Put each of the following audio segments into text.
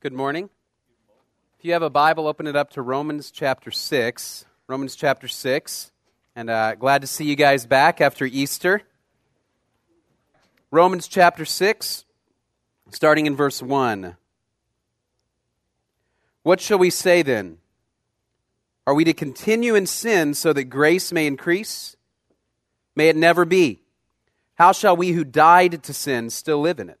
Good morning. If you have a Bible, open it up to Romans chapter 6. Romans chapter 6. And uh, glad to see you guys back after Easter. Romans chapter 6, starting in verse 1. What shall we say then? Are we to continue in sin so that grace may increase? May it never be. How shall we who died to sin still live in it?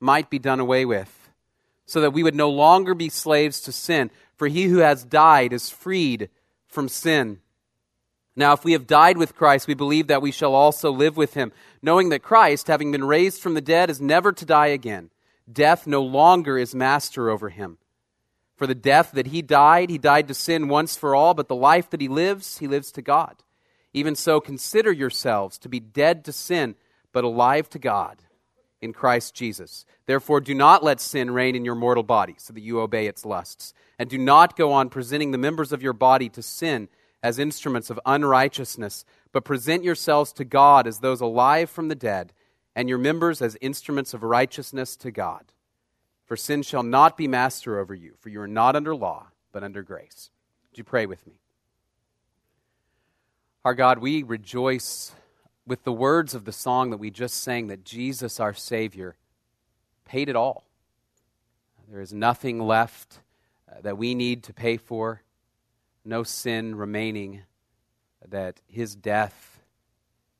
might be done away with, so that we would no longer be slaves to sin. For he who has died is freed from sin. Now, if we have died with Christ, we believe that we shall also live with him, knowing that Christ, having been raised from the dead, is never to die again. Death no longer is master over him. For the death that he died, he died to sin once for all, but the life that he lives, he lives to God. Even so, consider yourselves to be dead to sin, but alive to God in Christ Jesus. Therefore, do not let sin reign in your mortal body, so that you obey its lusts. And do not go on presenting the members of your body to sin as instruments of unrighteousness, but present yourselves to God as those alive from the dead, and your members as instruments of righteousness to God. For sin shall not be master over you, for you are not under law, but under grace. Would you pray with me? Our God, we rejoice with the words of the song that we just sang that Jesus, our Savior, paid it all. There is nothing left uh, that we need to pay for, no sin remaining that His death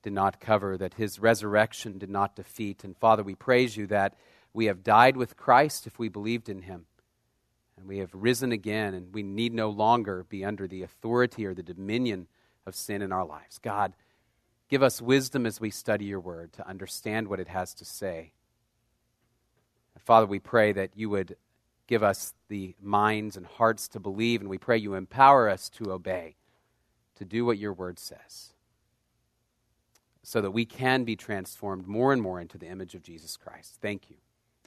did not cover, that His resurrection did not defeat. And Father, we praise you that we have died with Christ if we believed in Him. And we have risen again, and we need no longer be under the authority or the dominion of sin in our lives. God, Give us wisdom as we study your word to understand what it has to say. Father, we pray that you would give us the minds and hearts to believe, and we pray you empower us to obey, to do what your word says, so that we can be transformed more and more into the image of Jesus Christ. Thank you.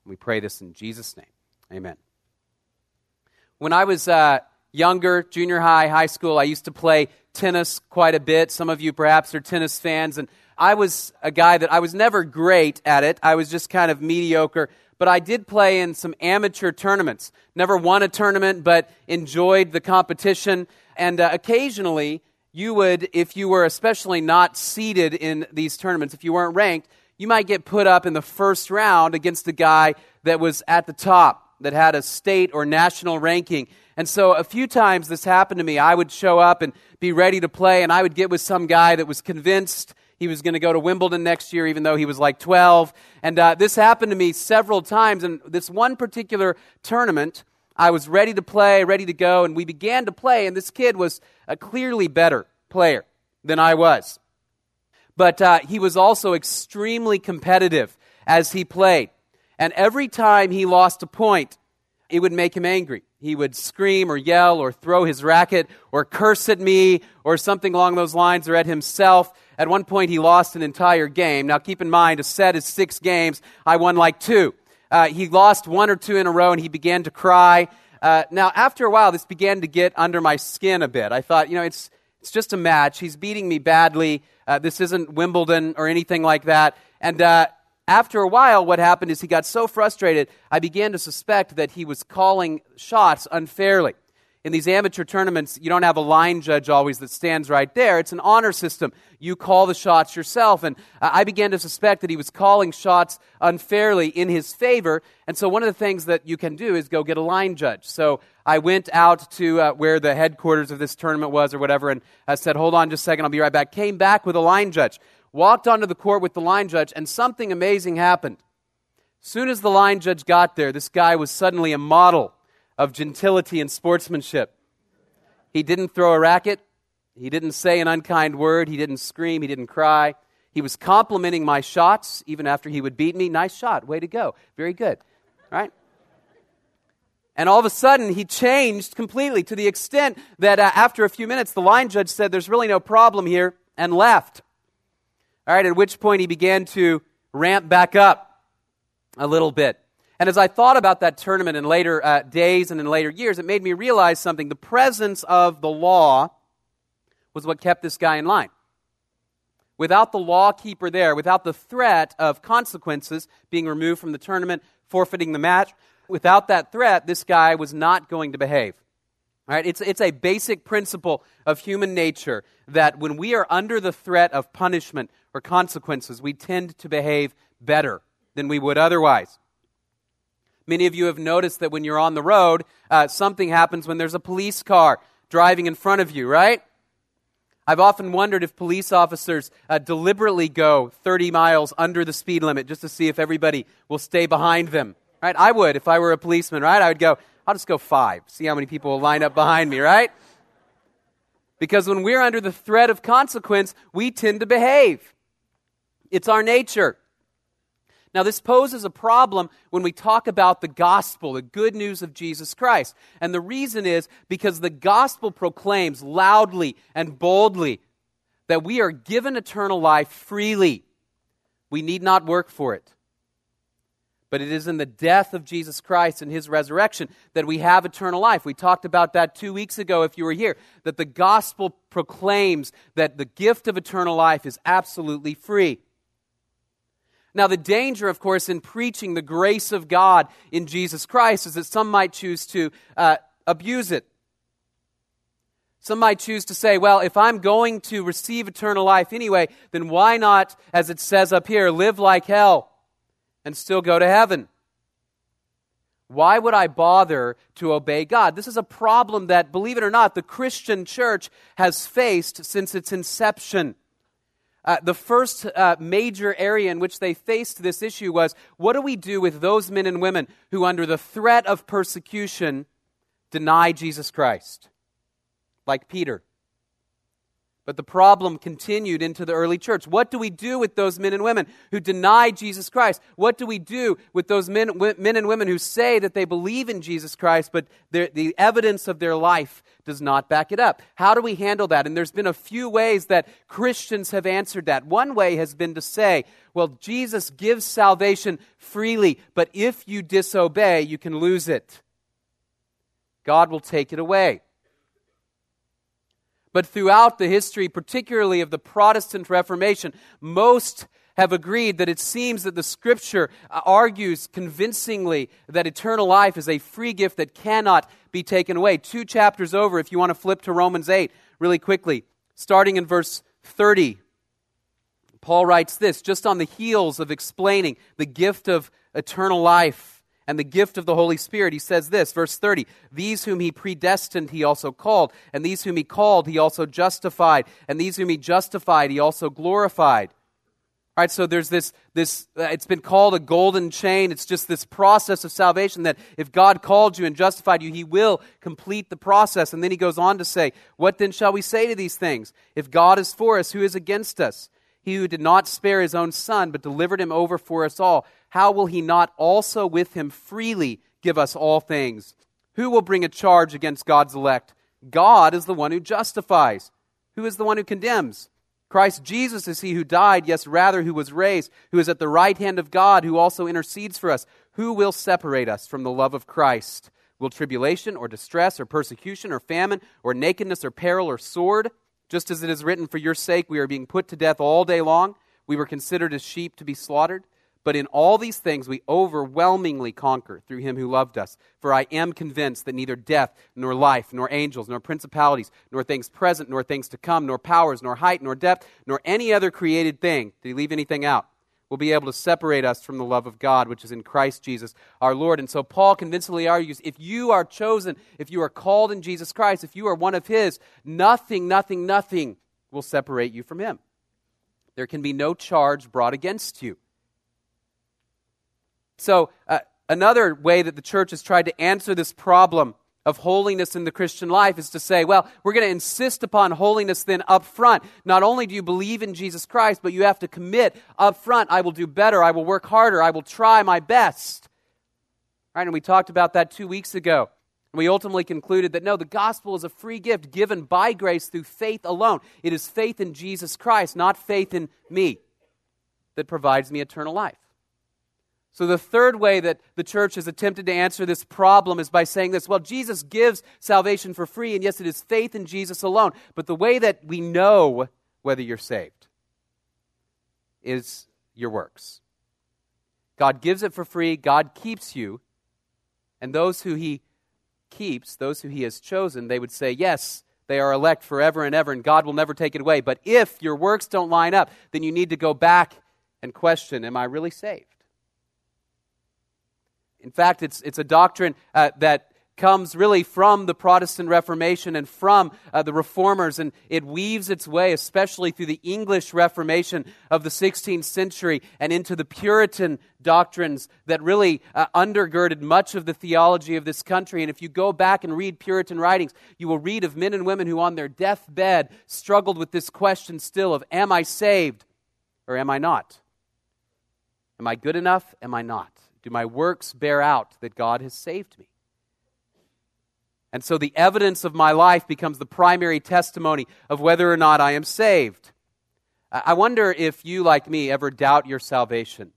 We pray this in Jesus' name. Amen. When I was uh, younger, junior high, high school, I used to play tennis quite a bit. Some of you perhaps are tennis fans. And I was a guy that I was never great at it. I was just kind of mediocre. But I did play in some amateur tournaments. Never won a tournament, but enjoyed the competition. And uh, occasionally, you would, if you were especially not seeded in these tournaments, if you weren't ranked, you might get put up in the first round against a guy that was at the top, that had a state or national ranking. And so a few times this happened to me. I would show up and be ready to play, and I would get with some guy that was convinced he was going to go to Wimbledon next year, even though he was like 12. And uh, this happened to me several times. And this one particular tournament, I was ready to play, ready to go, and we began to play, and this kid was a clearly better player than I was. But uh, he was also extremely competitive as he played. And every time he lost a point, it would make him angry. He would scream or yell or throw his racket or curse at me or something along those lines or at himself. At one point, he lost an entire game. Now, keep in mind, a set is six games. I won like two. Uh, he lost one or two in a row and he began to cry. Uh, now, after a while, this began to get under my skin a bit. I thought, you know, it's, it's just a match. He's beating me badly. Uh, this isn't Wimbledon or anything like that. And uh, after a while, what happened is he got so frustrated, I began to suspect that he was calling shots unfairly. In these amateur tournaments, you don't have a line judge always that stands right there. It's an honor system. You call the shots yourself. And I began to suspect that he was calling shots unfairly in his favor. And so, one of the things that you can do is go get a line judge. So, I went out to uh, where the headquarters of this tournament was or whatever and I said, Hold on just a second, I'll be right back. Came back with a line judge walked onto the court with the line judge, and something amazing happened. Soon as the line judge got there, this guy was suddenly a model of gentility and sportsmanship. He didn't throw a racket. He didn't say an unkind word. He didn't scream. He didn't cry. He was complimenting my shots even after he would beat me. Nice shot. Way to go. Very good. Right? And all of a sudden, he changed completely to the extent that uh, after a few minutes, the line judge said, There's really no problem here, and left. All right, at which point he began to ramp back up a little bit. And as I thought about that tournament in later uh, days and in later years, it made me realize something. The presence of the law was what kept this guy in line. Without the law keeper there, without the threat of consequences being removed from the tournament, forfeiting the match, without that threat, this guy was not going to behave. All right, It's, it's a basic principle of human nature that when we are under the threat of punishment or consequences, we tend to behave better than we would otherwise. Many of you have noticed that when you're on the road, uh, something happens when there's a police car driving in front of you, right? I've often wondered if police officers uh, deliberately go 30 miles under the speed limit just to see if everybody will stay behind them right? I would if I were a policeman, right? I would go, I'll just go five, see how many people will line up behind me, right? Because when we're under the threat of consequence, we tend to behave. It's our nature. Now, this poses a problem when we talk about the gospel, the good news of Jesus Christ. And the reason is because the gospel proclaims loudly and boldly that we are given eternal life freely. We need not work for it but it is in the death of Jesus Christ and his resurrection that we have eternal life. We talked about that two weeks ago, if you were here, that the gospel proclaims that the gift of eternal life is absolutely free. Now, the danger, of course, in preaching the grace of God in Jesus Christ is that some might choose to uh, abuse it. Some might choose to say, well, if I'm going to receive eternal life anyway, then why not, as it says up here, live like hell? and still go to heaven. Why would I bother to obey God? This is a problem that, believe it or not, the Christian church has faced since its inception. Uh, the first uh, major area in which they faced this issue was what do we do with those men and women who, under the threat of persecution, deny Jesus Christ? Like Peter. But the problem continued into the early church. What do we do with those men and women who deny Jesus Christ? What do we do with those men, men and women who say that they believe in Jesus Christ, but the evidence of their life does not back it up? How do we handle that? And there's been a few ways that Christians have answered that. One way has been to say, well, Jesus gives salvation freely, but if you disobey, you can lose it. God will take it away. But throughout the history, particularly of the Protestant Reformation, most have agreed that it seems that the scripture uh, argues convincingly that eternal life is a free gift that cannot be taken away. Two chapters over, if you want to flip to Romans 8 really quickly, starting in verse 30. Paul writes this just on the heels of explaining the gift of eternal life and the gift of the Holy Spirit, he says this, verse 30 These whom he predestined, he also called, and these whom he called, he also justified, and these whom he justified, he also glorified. All right, so there's this, this uh, it's been called a golden chain. It's just this process of salvation that if God called you and justified you, he will complete the process. And then he goes on to say, What then shall we say to these things? If God is for us, who is against us? He who did not spare his own son, but delivered him over for us all, how will he not also with him freely give us all things? Who will bring a charge against God's elect? God is the one who justifies. Who is the one who condemns? Christ Jesus is he who died, yes, rather, who was raised, who is at the right hand of God, who also intercedes for us. Who will separate us from the love of Christ? Will tribulation or distress or persecution or famine or nakedness or peril or sword? Just as it is written, For your sake we are being put to death all day long. We were considered as sheep to be slaughtered. But in all these things we overwhelmingly conquer through him who loved us. For I am convinced that neither death, nor life, nor angels, nor principalities, nor things present, nor things to come, nor powers, nor height, nor depth, nor any other created thing, did he leave anything out? Will be able to separate us from the love of God, which is in Christ Jesus our Lord. And so Paul convincingly argues if you are chosen, if you are called in Jesus Christ, if you are one of his, nothing, nothing, nothing will separate you from him. There can be no charge brought against you. So, uh, another way that the church has tried to answer this problem of holiness in the Christian life is to say, well, we're going to insist upon holiness then up front. Not only do you believe in Jesus Christ, but you have to commit up front I will do better, I will work harder, I will try my best. Right? And we talked about that two weeks ago. We ultimately concluded that no, the gospel is a free gift given by grace through faith alone. It is faith in Jesus Christ, not faith in me, that provides me eternal life. So, the third way that the church has attempted to answer this problem is by saying this well, Jesus gives salvation for free, and yes, it is faith in Jesus alone. But the way that we know whether you're saved is your works. God gives it for free, God keeps you, and those who He keeps, those who he has chosen, they would say, Yes, they are elect forever and ever, and God will never take it away. But if your works don't line up, then you need to go back and question, Am I really saved? In fact, it's, it's a doctrine uh, that comes really from the Protestant Reformation and from uh, the Reformers, and it weaves its way, especially through the English Reformation of the 16th century, and into the Puritan doctrines that really uh, undergirded much of the theology of this country. And if you go back and read Puritan writings, you will read of men and women who, on their deathbed, struggled with this question still of, Am I saved or am I not? Am I good enough? Am I not? Do my works bear out that God has saved me? And so the evidence of my life becomes the primary testimony of whether or not I am saved. I wonder if you, like me, ever doubt your salvation.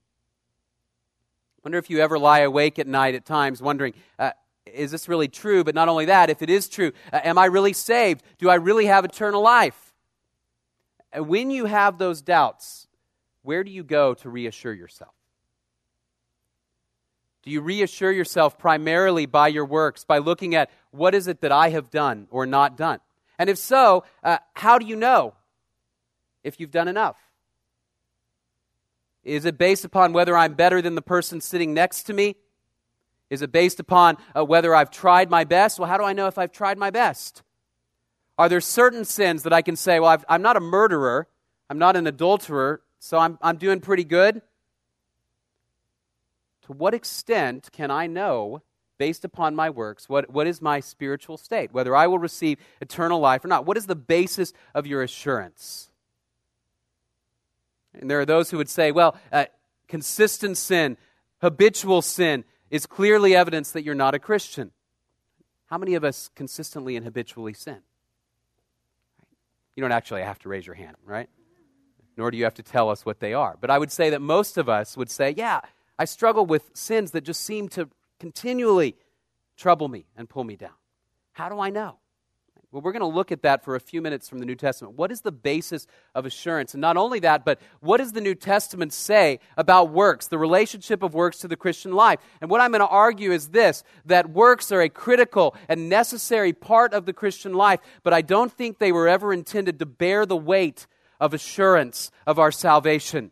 I wonder if you ever lie awake at night at times wondering, uh, is this really true? But not only that, if it is true, uh, am I really saved? Do I really have eternal life? And when you have those doubts, where do you go to reassure yourself? Do you reassure yourself primarily by your works, by looking at what is it that I have done or not done? And if so, uh, how do you know if you've done enough? Is it based upon whether I'm better than the person sitting next to me? Is it based upon uh, whether I've tried my best? Well, how do I know if I've tried my best? Are there certain sins that I can say, well, i am not a murderer, I'm not an adulterer, so I'm, I'm doing pretty good? To what extent can I know, based upon my works, what, what is my spiritual state? Whether I will receive eternal life or not. What is the basis of your assurance? And there are those who would say, well, uh, consistent sin, habitual sin, is clearly evidence that you're not a Christian. How many of us consistently and habitually sin? You don't actually have to raise your hand, right? Nor do you have to tell us what they are. But I would say that most of us would say, yeah, I struggle with sins that just seem to continually trouble me and pull me down. How do I know? Well, we're going to look at that for a few minutes from the New Testament. What is the basis of assurance? And not only that, but what does the New Testament say about works, the relationship of works to the Christian life? And what I'm going to argue is this that works are a critical and necessary part of the Christian life, but I don't think they were ever intended to bear the weight of assurance of our salvation.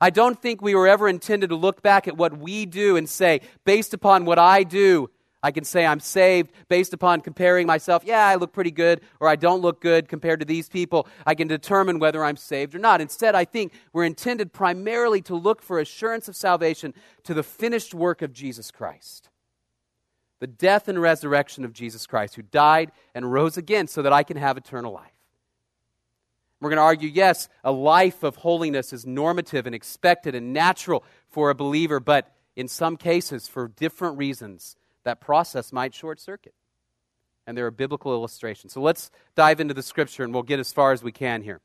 I don't think we were ever intended to look back at what we do and say, based upon what I do, I can say I'm saved based upon comparing myself. Yeah, I look pretty good, or I don't look good compared to these people. I can determine whether I'm saved or not. Instead, I think we're intended primarily to look for assurance of salvation to the finished work of Jesus Christ. The death and resurrection of Jesus Christ, who died and rose again so that I can have eternal life. We're going to argue yes, a life of holiness is normative and expected and natural for a believer, but in some cases, for different reasons, that process might short circuit. And there are biblical illustrations. So let's dive into the scripture and we'll get as far as we can here.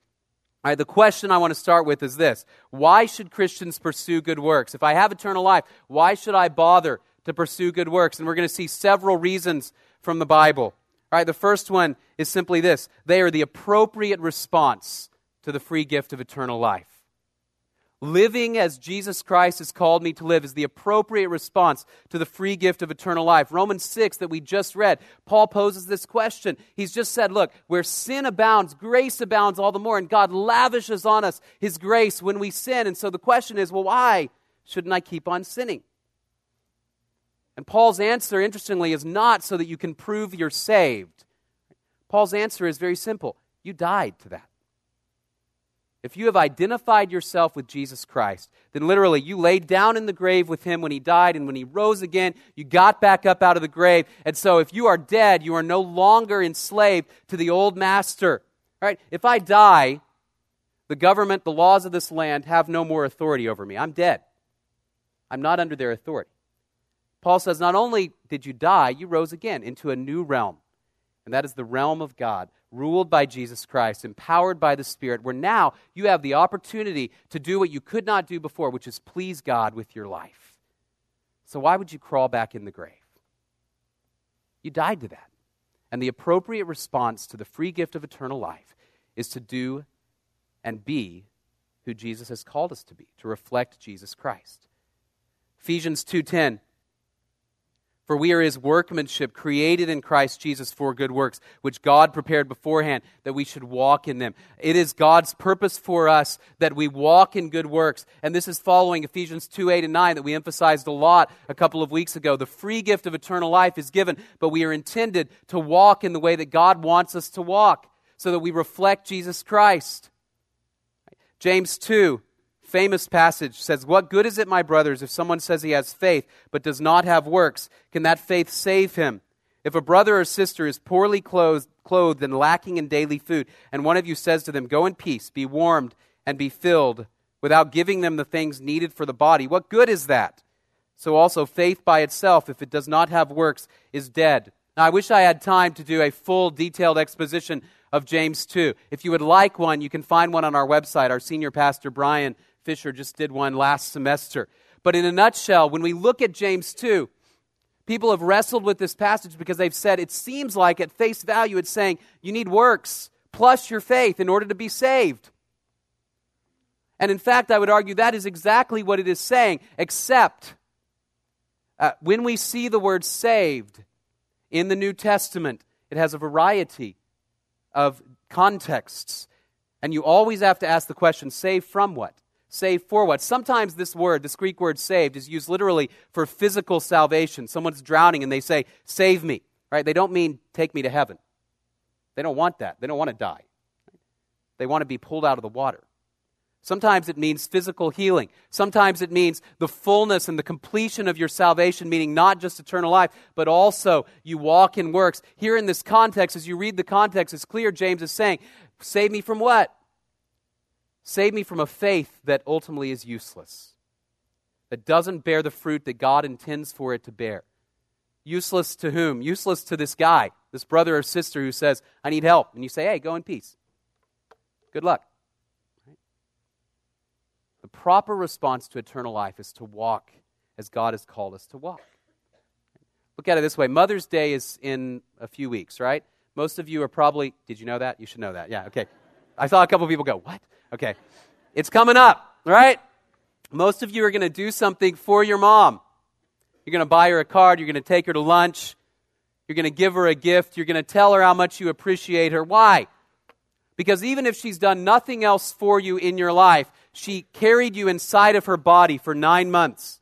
All right, the question I want to start with is this Why should Christians pursue good works? If I have eternal life, why should I bother to pursue good works? And we're going to see several reasons from the Bible. All right, the first one is simply this they are the appropriate response to the free gift of eternal life. Living as Jesus Christ has called me to live is the appropriate response to the free gift of eternal life. Romans 6, that we just read, Paul poses this question. He's just said, Look, where sin abounds, grace abounds all the more, and God lavishes on us his grace when we sin. And so the question is, well, why shouldn't I keep on sinning? And Paul's answer, interestingly, is not so that you can prove you're saved. Paul's answer is very simple you died to that. If you have identified yourself with Jesus Christ, then literally you laid down in the grave with him when he died, and when he rose again, you got back up out of the grave. And so if you are dead, you are no longer enslaved to the old master. All right? If I die, the government, the laws of this land have no more authority over me. I'm dead. I'm not under their authority. Paul says, Not only did you die, you rose again into a new realm. And that is the realm of God, ruled by Jesus Christ, empowered by the Spirit, where now you have the opportunity to do what you could not do before, which is please God with your life. So why would you crawl back in the grave? You died to that. And the appropriate response to the free gift of eternal life is to do and be who Jesus has called us to be, to reflect Jesus Christ. Ephesians 2:10 for we are his workmanship, created in Christ Jesus for good works, which God prepared beforehand that we should walk in them. It is God's purpose for us that we walk in good works. And this is following Ephesians 2 8 and 9 that we emphasized a lot a couple of weeks ago. The free gift of eternal life is given, but we are intended to walk in the way that God wants us to walk so that we reflect Jesus Christ. James 2 famous passage says, What good is it, my brothers, if someone says he has faith but does not have works? Can that faith save him? If a brother or sister is poorly clothed, clothed and lacking in daily food, and one of you says to them, Go in peace, be warmed, and be filled, without giving them the things needed for the body, what good is that? So also, faith by itself, if it does not have works, is dead. Now, I wish I had time to do a full, detailed exposition of James 2. If you would like one, you can find one on our website. Our senior pastor, Brian, Fisher just did one last semester. But in a nutshell, when we look at James 2, people have wrestled with this passage because they've said it seems like at face value it's saying you need works plus your faith in order to be saved. And in fact, I would argue that is exactly what it is saying, except uh, when we see the word saved in the New Testament, it has a variety of contexts. And you always have to ask the question saved from what? Saved for what? Sometimes this word, this Greek word saved, is used literally for physical salvation. Someone's drowning and they say, Save me. Right? They don't mean take me to heaven. They don't want that. They don't want to die. They want to be pulled out of the water. Sometimes it means physical healing. Sometimes it means the fullness and the completion of your salvation, meaning not just eternal life, but also you walk in works. Here in this context, as you read the context, it's clear James is saying, Save me from what? Save me from a faith that ultimately is useless, that doesn't bear the fruit that God intends for it to bear. Useless to whom? Useless to this guy, this brother or sister who says, I need help. And you say, hey, go in peace. Good luck. The proper response to eternal life is to walk as God has called us to walk. Look at it this way Mother's Day is in a few weeks, right? Most of you are probably, did you know that? You should know that. Yeah, okay. I saw a couple people go, what? Okay. It's coming up, right? Most of you are going to do something for your mom. You're going to buy her a card. You're going to take her to lunch. You're going to give her a gift. You're going to tell her how much you appreciate her. Why? Because even if she's done nothing else for you in your life, she carried you inside of her body for nine months.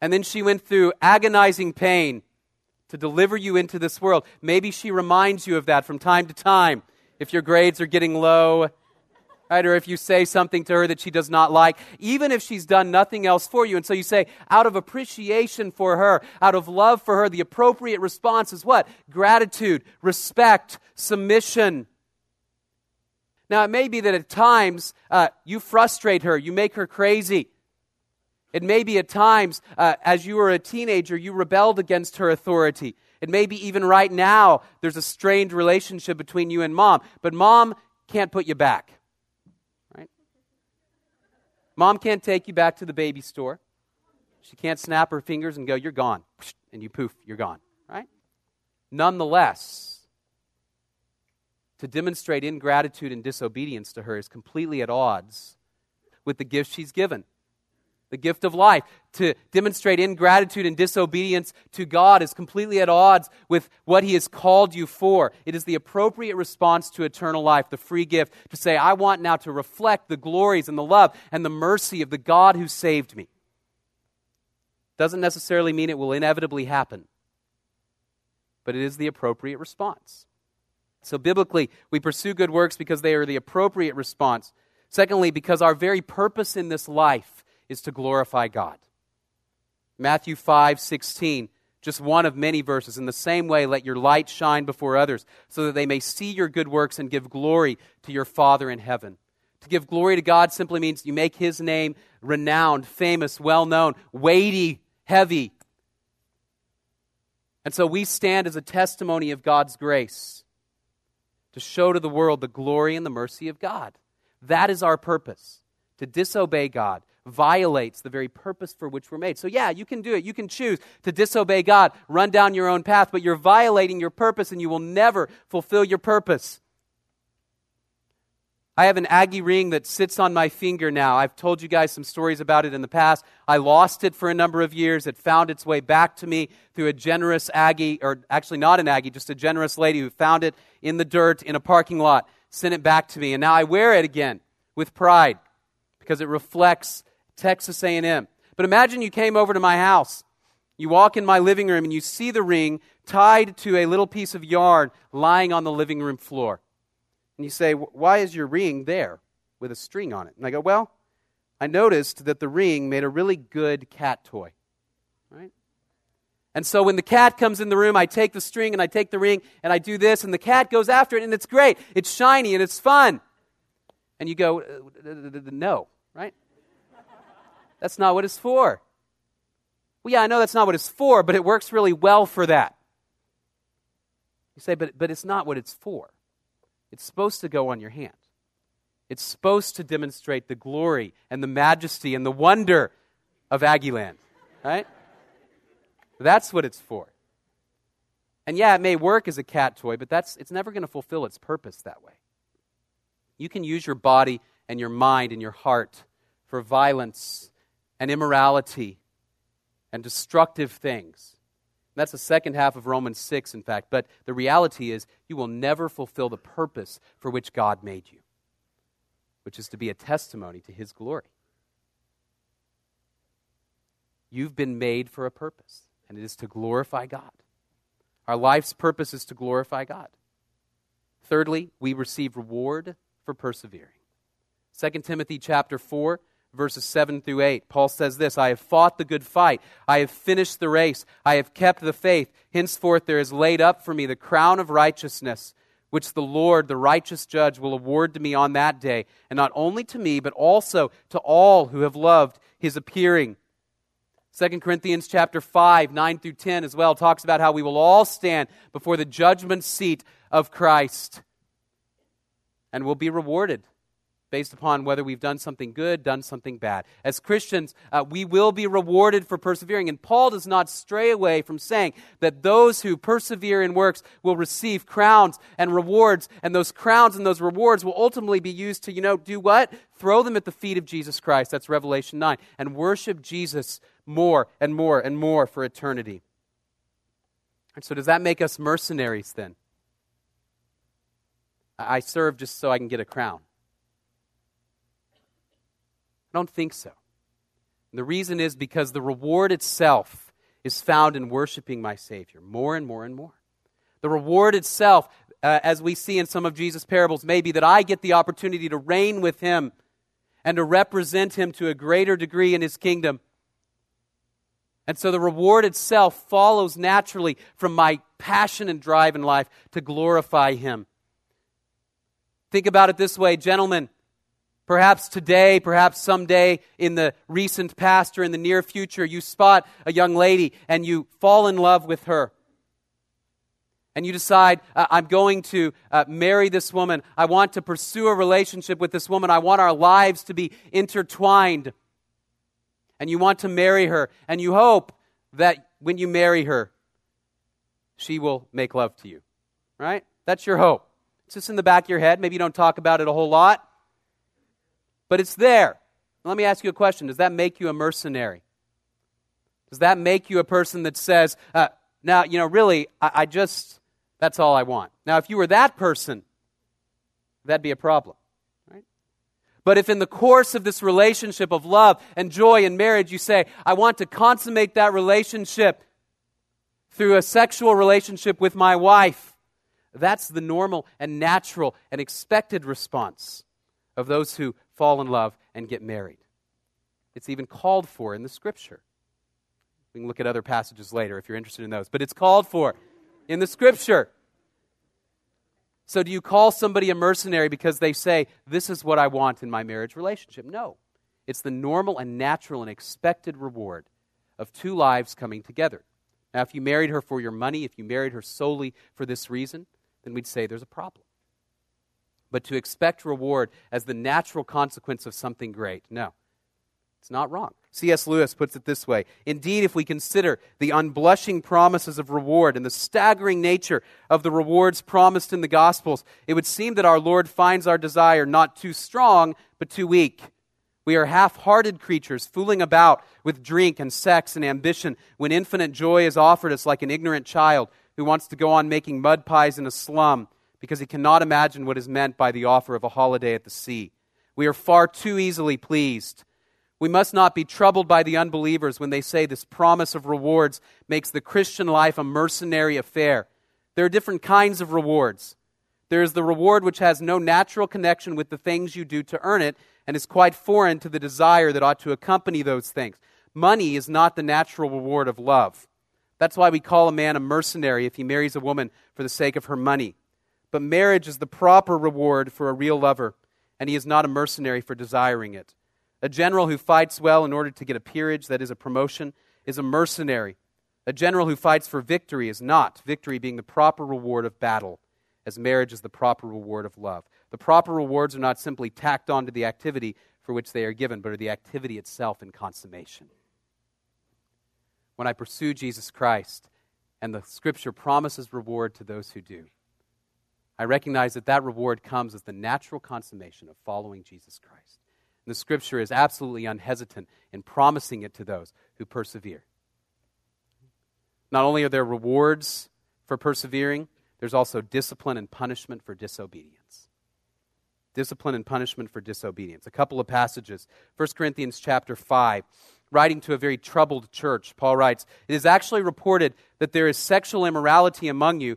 And then she went through agonizing pain to deliver you into this world. Maybe she reminds you of that from time to time if your grades are getting low right? Or if you say something to her that she does not like, even if she's done nothing else for you. And so you say, out of appreciation for her, out of love for her, the appropriate response is what? Gratitude, respect, submission. Now, it may be that at times uh, you frustrate her, you make her crazy. It may be at times, uh, as you were a teenager, you rebelled against her authority. It may be even right now there's a strained relationship between you and mom, but mom can't put you back. Right? Mom can't take you back to the baby store. She can't snap her fingers and go, You're gone. And you poof, you're gone. Right? Nonetheless, to demonstrate ingratitude and disobedience to her is completely at odds with the gift she's given the gift of life. To demonstrate ingratitude and disobedience to God is completely at odds with what He has called you for. It is the appropriate response to eternal life, the free gift, to say, I want now to reflect the glories and the love and the mercy of the God who saved me. Doesn't necessarily mean it will inevitably happen, but it is the appropriate response. So, biblically, we pursue good works because they are the appropriate response. Secondly, because our very purpose in this life is to glorify God. Matthew 5 16, just one of many verses. In the same way, let your light shine before others, so that they may see your good works and give glory to your Father in heaven. To give glory to God simply means you make his name renowned, famous, well known, weighty, heavy, And so we stand as a testimony of God's grace to show to the world the glory and the mercy of God. That is our purpose. To disobey God violates the very purpose for which we're made. So, yeah, you can do it. You can choose to disobey God, run down your own path, but you're violating your purpose and you will never fulfill your purpose. I have an Aggie ring that sits on my finger now. I've told you guys some stories about it in the past. I lost it for a number of years. It found its way back to me through a generous Aggie, or actually not an Aggie, just a generous lady who found it in the dirt in a parking lot, sent it back to me, and now I wear it again with pride because it reflects Texas A&M. But imagine you came over to my house. You walk in my living room and you see the ring tied to a little piece of yarn lying on the living room floor. And you say, Why is your ring there with a string on it? And I go, Well, I noticed that the ring made a really good cat toy. Right? And so when the cat comes in the room, I take the string and I take the ring and I do this, and the cat goes after it, and it's great. It's shiny and it's fun. And you go, uh, uh, uh, uh No, right? That's not what it's for. Well, yeah, I know that's not what it's for, but it works really well for that. You say, but, but it's not what it's for. It's supposed to go on your hand. It's supposed to demonstrate the glory and the majesty and the wonder of Aggieland, right? That's what it's for. And yeah, it may work as a cat toy, but that's, it's never going to fulfill its purpose that way. You can use your body and your mind and your heart for violence and immorality and destructive things. That's the second half of Romans 6, in fact. But the reality is, you will never fulfill the purpose for which God made you, which is to be a testimony to His glory. You've been made for a purpose, and it is to glorify God. Our life's purpose is to glorify God. Thirdly, we receive reward for persevering. 2 Timothy chapter 4 verses 7 through 8. Paul says this I have fought the good fight. I have finished the race. I have kept the faith. Henceforth, there is laid up for me the crown of righteousness, which the Lord, the righteous judge, will award to me on that day, and not only to me, but also to all who have loved his appearing. 2 Corinthians chapter 5, 9 through 10 as well talks about how we will all stand before the judgment seat of Christ and will be rewarded based upon whether we've done something good, done something bad. As Christians, uh, we will be rewarded for persevering. And Paul does not stray away from saying that those who persevere in works will receive crowns and rewards. And those crowns and those rewards will ultimately be used to, you know, do what? Throw them at the feet of Jesus Christ. That's Revelation 9. And worship Jesus more and more and more for eternity. And so, does that make us mercenaries then? I serve just so I can get a crown. I don't think so. And the reason is because the reward itself is found in worshiping my Savior more and more and more. The reward itself, uh, as we see in some of Jesus' parables, may be that I get the opportunity to reign with Him and to represent Him to a greater degree in His kingdom. And so the reward itself follows naturally from my passion and drive in life to glorify Him. Think about it this way, gentlemen. Perhaps today, perhaps someday in the recent past or in the near future, you spot a young lady and you fall in love with her. And you decide, I'm going to uh, marry this woman. I want to pursue a relationship with this woman. I want our lives to be intertwined. And you want to marry her. And you hope that when you marry her, she will make love to you. Right? That's your hope. It's just in the back of your head. Maybe you don't talk about it a whole lot but it's there. Let me ask you a question Does that make you a mercenary? Does that make you a person that says, uh, now, you know, really, I, I just, that's all I want? Now, if you were that person, that'd be a problem. But if in the course of this relationship of love and joy and marriage, you say, I want to consummate that relationship through a sexual relationship with my wife, that's the normal and natural and expected response of those who fall in love and get married. It's even called for in the scripture. We can look at other passages later if you're interested in those, but it's called for in the scripture. So, do you call somebody a mercenary because they say, This is what I want in my marriage relationship? No. It's the normal and natural and expected reward of two lives coming together Now, if you married her for your money, if you married her solely for this reason, then we'd say there's a problem. But to expect reward as the natural consequence of something great, no, it's not wrong. C.S. Lewis puts it this way Indeed, if we consider the unblushing promises of reward and the staggering nature of the rewards promised in the Gospels, it would seem that our Lord finds our desire not too strong, but too weak. We are half hearted creatures, fooling about with drink and sex and ambition when infinite joy is offered us like an ignorant child who wants to go on making mud pies in a slum because he cannot imagine what is meant by the offer of a holiday at the sea. We are far too easily pleased. We must not be troubled by the unbelievers when they say this promise of rewards makes the Christian life a mercenary affair. There are different kinds of rewards. There is the reward which has no natural connection with the things you do to earn it and is quite foreign to the desire that ought to accompany those things. Money is not the natural reward of love. That's why we call a man a mercenary if he marries a woman for the sake of her money. But marriage is the proper reward for a real lover, and he is not a mercenary for desiring it. A general who fights well in order to get a peerage, that is, a promotion, is a mercenary. A general who fights for victory is not, victory being the proper reward of battle, as marriage is the proper reward of love. The proper rewards are not simply tacked onto the activity for which they are given, but are the activity itself in consummation. When I pursue Jesus Christ, and the Scripture promises reward to those who do, I recognize that that reward comes as the natural consummation of following Jesus Christ. And the Scripture is absolutely unhesitant in promising it to those who persevere. Not only are there rewards for persevering, there's also discipline and punishment for disobedience discipline and punishment for disobedience. A couple of passages. 1 Corinthians chapter 5, writing to a very troubled church, Paul writes, It is actually reported that there is sexual immorality among you,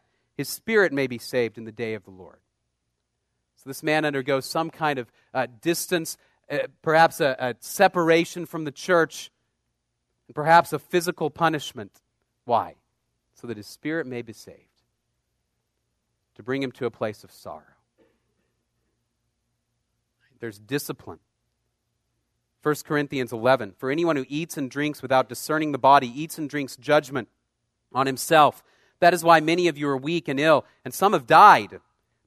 his spirit may be saved in the day of the Lord. So this man undergoes some kind of uh, distance, uh, perhaps a, a separation from the church, and perhaps a physical punishment. Why? So that his spirit may be saved, to bring him to a place of sorrow there's discipline. 1 Corinthians 11 For anyone who eats and drinks without discerning the body eats and drinks judgment on himself. That is why many of you are weak and ill, and some have died.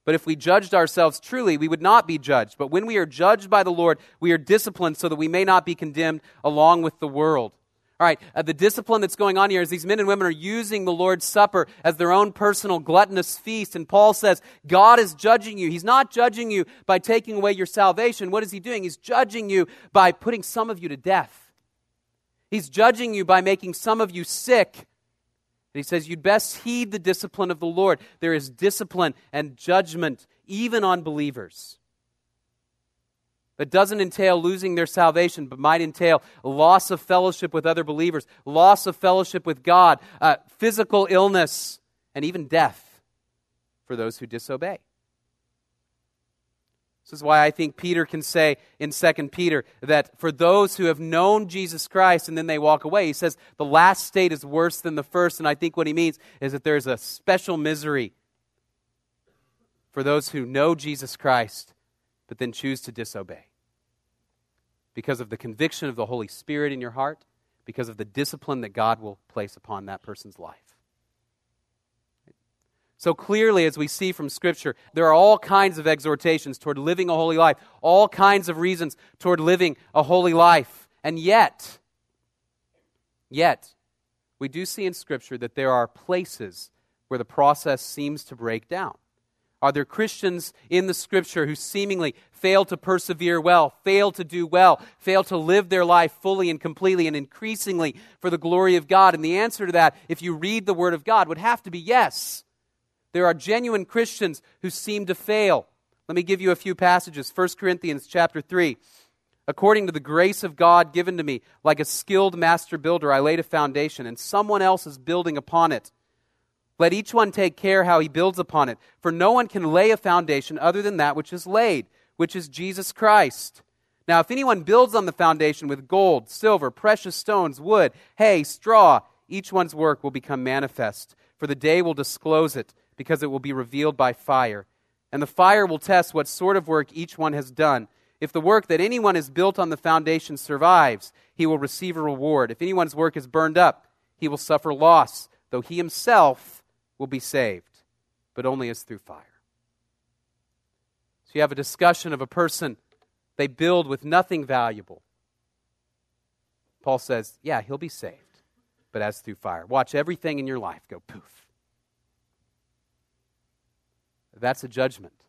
But if we judged ourselves truly, we would not be judged. But when we are judged by the Lord, we are disciplined so that we may not be condemned along with the world. All right, uh, the discipline that's going on here is these men and women are using the Lord's Supper as their own personal gluttonous feast. And Paul says, God is judging you. He's not judging you by taking away your salvation. What is he doing? He's judging you by putting some of you to death. He's judging you by making some of you sick. He says, You'd best heed the discipline of the Lord. There is discipline and judgment even on believers that doesn't entail losing their salvation, but might entail loss of fellowship with other believers, loss of fellowship with God, uh, physical illness, and even death for those who disobey. This is why I think Peter can say in 2 Peter that for those who have known Jesus Christ and then they walk away, he says the last state is worse than the first. And I think what he means is that there's a special misery for those who know Jesus Christ but then choose to disobey. Because of the conviction of the Holy Spirit in your heart, because of the discipline that God will place upon that person's life. So clearly, as we see from Scripture, there are all kinds of exhortations toward living a holy life, all kinds of reasons toward living a holy life. And yet, yet, we do see in Scripture that there are places where the process seems to break down. Are there Christians in the scripture who seemingly fail to persevere well, fail to do well, fail to live their life fully and completely and increasingly for the glory of God? And the answer to that, if you read the Word of God, would have to be yes. There are genuine Christians who seem to fail. Let me give you a few passages. 1 Corinthians chapter 3. According to the grace of God given to me, like a skilled master builder, I laid a foundation, and someone else is building upon it. Let each one take care how he builds upon it, for no one can lay a foundation other than that which is laid, which is Jesus Christ. Now, if anyone builds on the foundation with gold, silver, precious stones, wood, hay, straw, each one's work will become manifest, for the day will disclose it, because it will be revealed by fire. And the fire will test what sort of work each one has done. If the work that anyone has built on the foundation survives, he will receive a reward. If anyone's work is burned up, he will suffer loss, though he himself will be saved, but only as through fire. So you have a discussion of a person they build with nothing valuable. Paul says, yeah, he'll be saved, but as through fire. Watch everything in your life go poof. That's a judgment.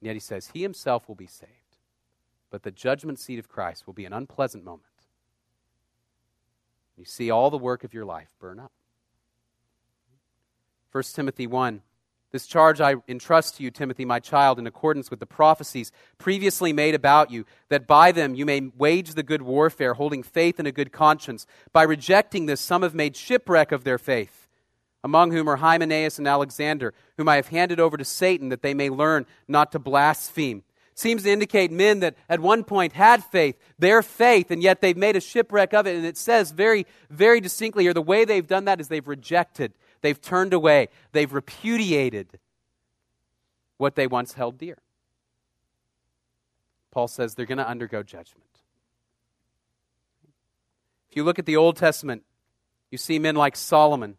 And yet he says, He himself will be saved, but the judgment seat of Christ will be an unpleasant moment. You see all the work of your life burn up. 1 Timothy 1. This charge I entrust to you, Timothy, my child, in accordance with the prophecies previously made about you, that by them you may wage the good warfare, holding faith and a good conscience. By rejecting this, some have made shipwreck of their faith, among whom are Hymenaeus and Alexander, whom I have handed over to Satan, that they may learn not to blaspheme. Seems to indicate men that at one point had faith, their faith, and yet they've made a shipwreck of it. And it says very, very distinctly here the way they've done that is they've rejected They've turned away. They've repudiated what they once held dear. Paul says they're going to undergo judgment. If you look at the Old Testament, you see men like Solomon.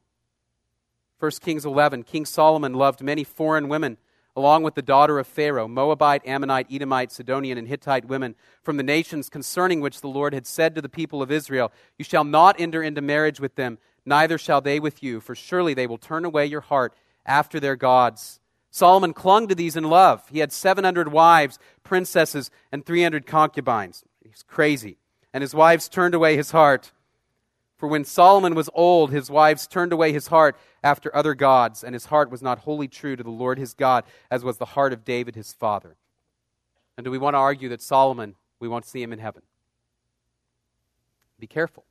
1 Kings 11, King Solomon loved many foreign women, along with the daughter of Pharaoh, Moabite, Ammonite, Edomite, Sidonian, and Hittite women from the nations concerning which the Lord had said to the people of Israel, You shall not enter into marriage with them, neither shall they with you, for surely they will turn away your heart after their gods. Solomon clung to these in love. He had 700 wives, princesses, and 300 concubines. He's crazy. And his wives turned away his heart. For when Solomon was old, his wives turned away his heart after other gods, and his heart was not wholly true to the Lord his God, as was the heart of David his father. And do we want to argue that Solomon, we won't see him in heaven? Be careful.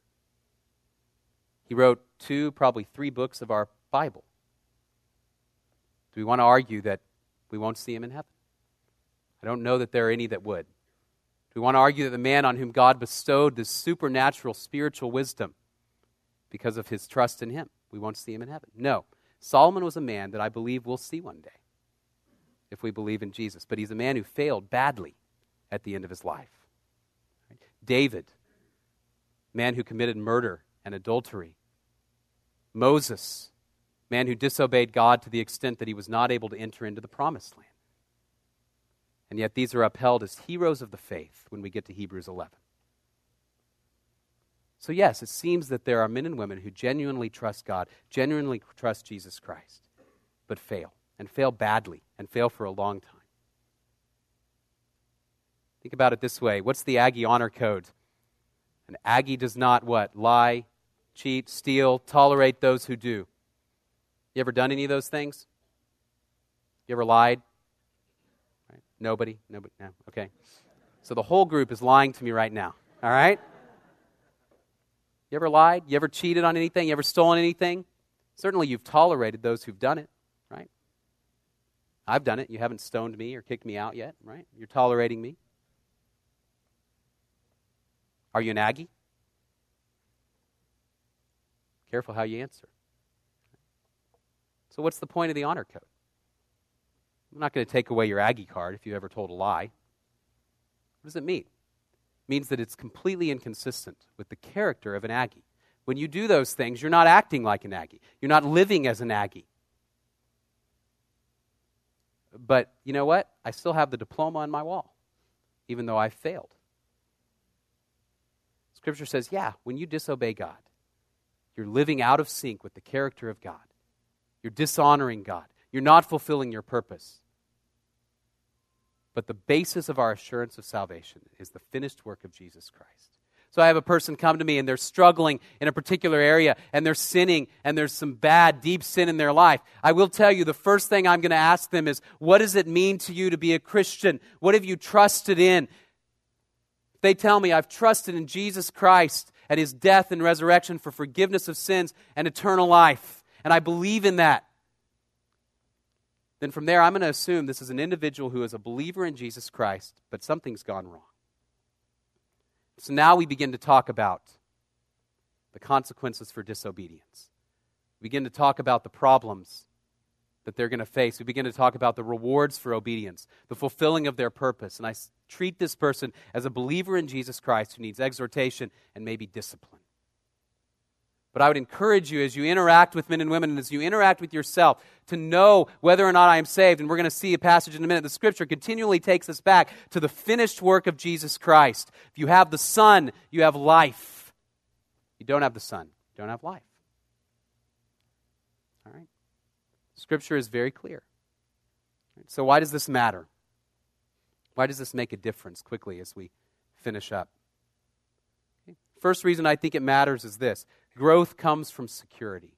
He wrote two, probably three books of our Bible. Do we want to argue that we won't see him in heaven? I don't know that there are any that would. Do we want to argue that the man on whom God bestowed this supernatural spiritual wisdom because of his trust in him, we won't see him in heaven? No. Solomon was a man that I believe we'll see one day if we believe in Jesus, but he's a man who failed badly at the end of his life. David, man who committed murder and adultery. Moses, man who disobeyed God to the extent that he was not able to enter into the promised land. And yet these are upheld as heroes of the faith when we get to Hebrews 11. So, yes, it seems that there are men and women who genuinely trust God, genuinely trust Jesus Christ, but fail, and fail badly, and fail for a long time. Think about it this way what's the Aggie honor code? An Aggie does not what? Lie, cheat, steal, tolerate those who do. You ever done any of those things? You ever lied? Right? Nobody? Nobody? No. Okay. So the whole group is lying to me right now. All right? You ever lied? You ever cheated on anything? You ever stolen anything? Certainly you've tolerated those who've done it, right? I've done it. You haven't stoned me or kicked me out yet, right? You're tolerating me. Are you an Aggie? Careful how you answer. So, what's the point of the honor code? I'm not going to take away your Aggie card if you ever told a lie. What does it mean? Means that it's completely inconsistent with the character of an Aggie. When you do those things, you're not acting like an Aggie. You're not living as an Aggie. But you know what? I still have the diploma on my wall, even though I failed. Scripture says, yeah, when you disobey God, you're living out of sync with the character of God. You're dishonoring God. You're not fulfilling your purpose. But the basis of our assurance of salvation is the finished work of Jesus Christ. So I have a person come to me and they're struggling in a particular area and they're sinning and there's some bad, deep sin in their life. I will tell you the first thing I'm going to ask them is, What does it mean to you to be a Christian? What have you trusted in? They tell me, I've trusted in Jesus Christ, at his death and resurrection for forgiveness of sins and eternal life. and I believe in that, then from there I'm going to assume this is an individual who is a believer in Jesus Christ, but something's gone wrong. So now we begin to talk about the consequences for disobedience. We begin to talk about the problems that they're going to face. We begin to talk about the rewards for obedience, the fulfilling of their purpose. And I treat this person as a believer in Jesus Christ who needs exhortation and maybe discipline. But I would encourage you as you interact with men and women and as you interact with yourself to know whether or not I am saved. And we're going to see a passage in a minute. The scripture continually takes us back to the finished work of Jesus Christ. If you have the Son, you have life. If you don't have the Son, you don't have life. All right? Scripture is very clear. So, why does this matter? Why does this make a difference quickly as we finish up? First reason I think it matters is this growth comes from security.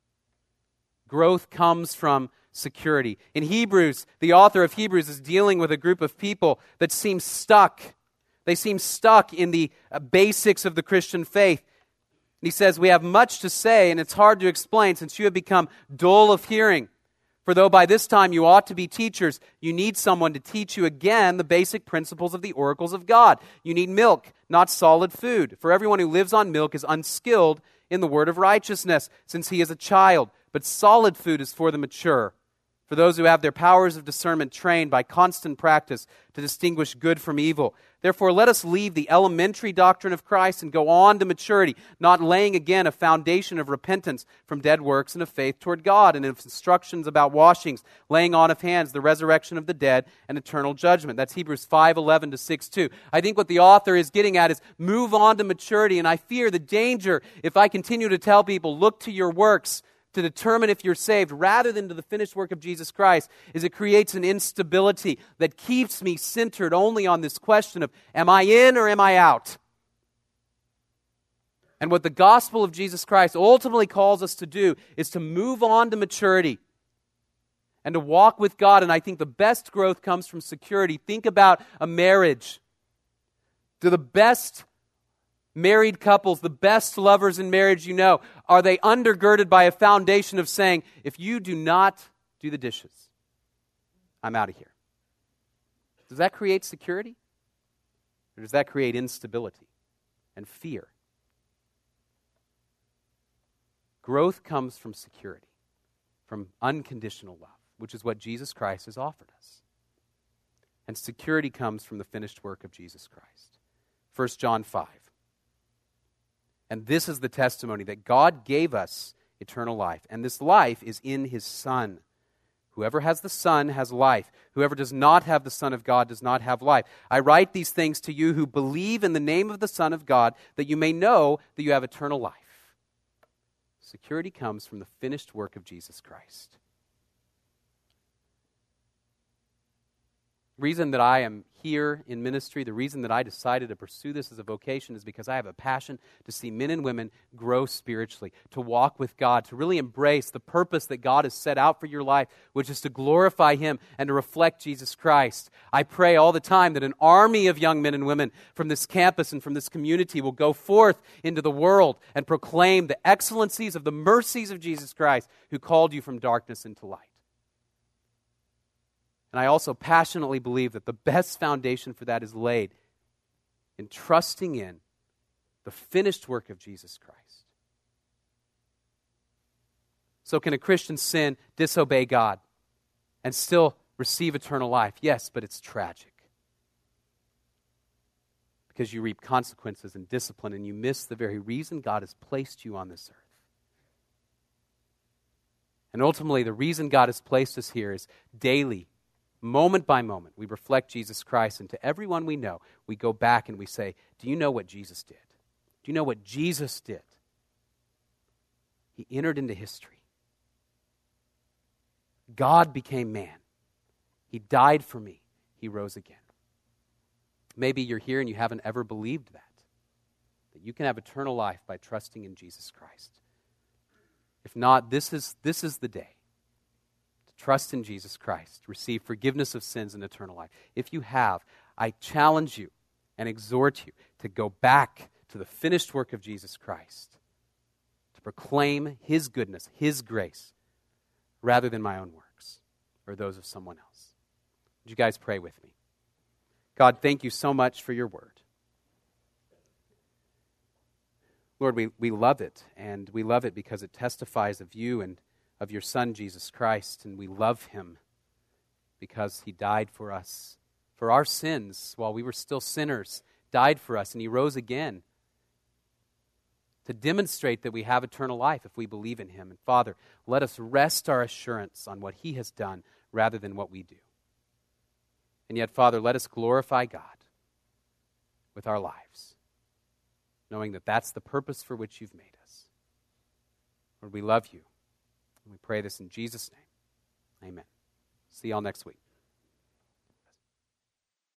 Growth comes from security. In Hebrews, the author of Hebrews is dealing with a group of people that seem stuck. They seem stuck in the uh, basics of the Christian faith. he says, We have much to say, and it's hard to explain since you have become dull of hearing. For though by this time you ought to be teachers, you need someone to teach you again the basic principles of the oracles of God. You need milk, not solid food. For everyone who lives on milk is unskilled in the word of righteousness, since he is a child. But solid food is for the mature for those who have their powers of discernment trained by constant practice to distinguish good from evil. Therefore, let us leave the elementary doctrine of Christ and go on to maturity, not laying again a foundation of repentance from dead works and of faith toward God, and of instructions about washings, laying on of hands, the resurrection of the dead, and eternal judgment. That's Hebrews 5 11 to 6 2. I think what the author is getting at is move on to maturity, and I fear the danger if I continue to tell people, look to your works to determine if you're saved rather than to the finished work of Jesus Christ is it creates an instability that keeps me centered only on this question of am I in or am I out? And what the gospel of Jesus Christ ultimately calls us to do is to move on to maturity and to walk with God. And I think the best growth comes from security. Think about a marriage. Do the best married couples, the best lovers in marriage you know, are they undergirded by a foundation of saying, if you do not do the dishes, I'm out of here? Does that create security? Or does that create instability and fear? Growth comes from security, from unconditional love, which is what Jesus Christ has offered us. And security comes from the finished work of Jesus Christ. 1 John 5. And this is the testimony that God gave us eternal life. And this life is in his Son. Whoever has the Son has life. Whoever does not have the Son of God does not have life. I write these things to you who believe in the name of the Son of God, that you may know that you have eternal life. Security comes from the finished work of Jesus Christ. Reason that I am here in ministry, the reason that I decided to pursue this as a vocation is because I have a passion to see men and women grow spiritually, to walk with God, to really embrace the purpose that God has set out for your life, which is to glorify Him and to reflect Jesus Christ. I pray all the time that an army of young men and women from this campus and from this community will go forth into the world and proclaim the excellencies of the mercies of Jesus Christ who called you from darkness into light. And I also passionately believe that the best foundation for that is laid in trusting in the finished work of Jesus Christ. So, can a Christian sin, disobey God, and still receive eternal life? Yes, but it's tragic. Because you reap consequences and discipline, and you miss the very reason God has placed you on this earth. And ultimately, the reason God has placed us here is daily moment by moment, we reflect Jesus Christ, and to everyone we know, we go back and we say, Do you know what Jesus did? Do you know what Jesus did? He entered into history. God became man. He died for me. He rose again. Maybe you're here and you haven't ever believed that. That you can have eternal life by trusting in Jesus Christ. If not, this is, this is the day trust in Jesus Christ, receive forgiveness of sins and eternal life. If you have, I challenge you and exhort you to go back to the finished work of Jesus Christ, to proclaim His goodness, His grace, rather than my own works or those of someone else. Would you guys pray with me? God, thank you so much for your word. Lord, we, we love it, and we love it because it testifies of you and of your Son, Jesus Christ, and we love him because he died for us, for our sins while we were still sinners, died for us, and he rose again to demonstrate that we have eternal life if we believe in him. And Father, let us rest our assurance on what he has done rather than what we do. And yet, Father, let us glorify God with our lives, knowing that that's the purpose for which you've made us. Lord, we love you. And we pray this in Jesus' name. Amen. See y'all next week.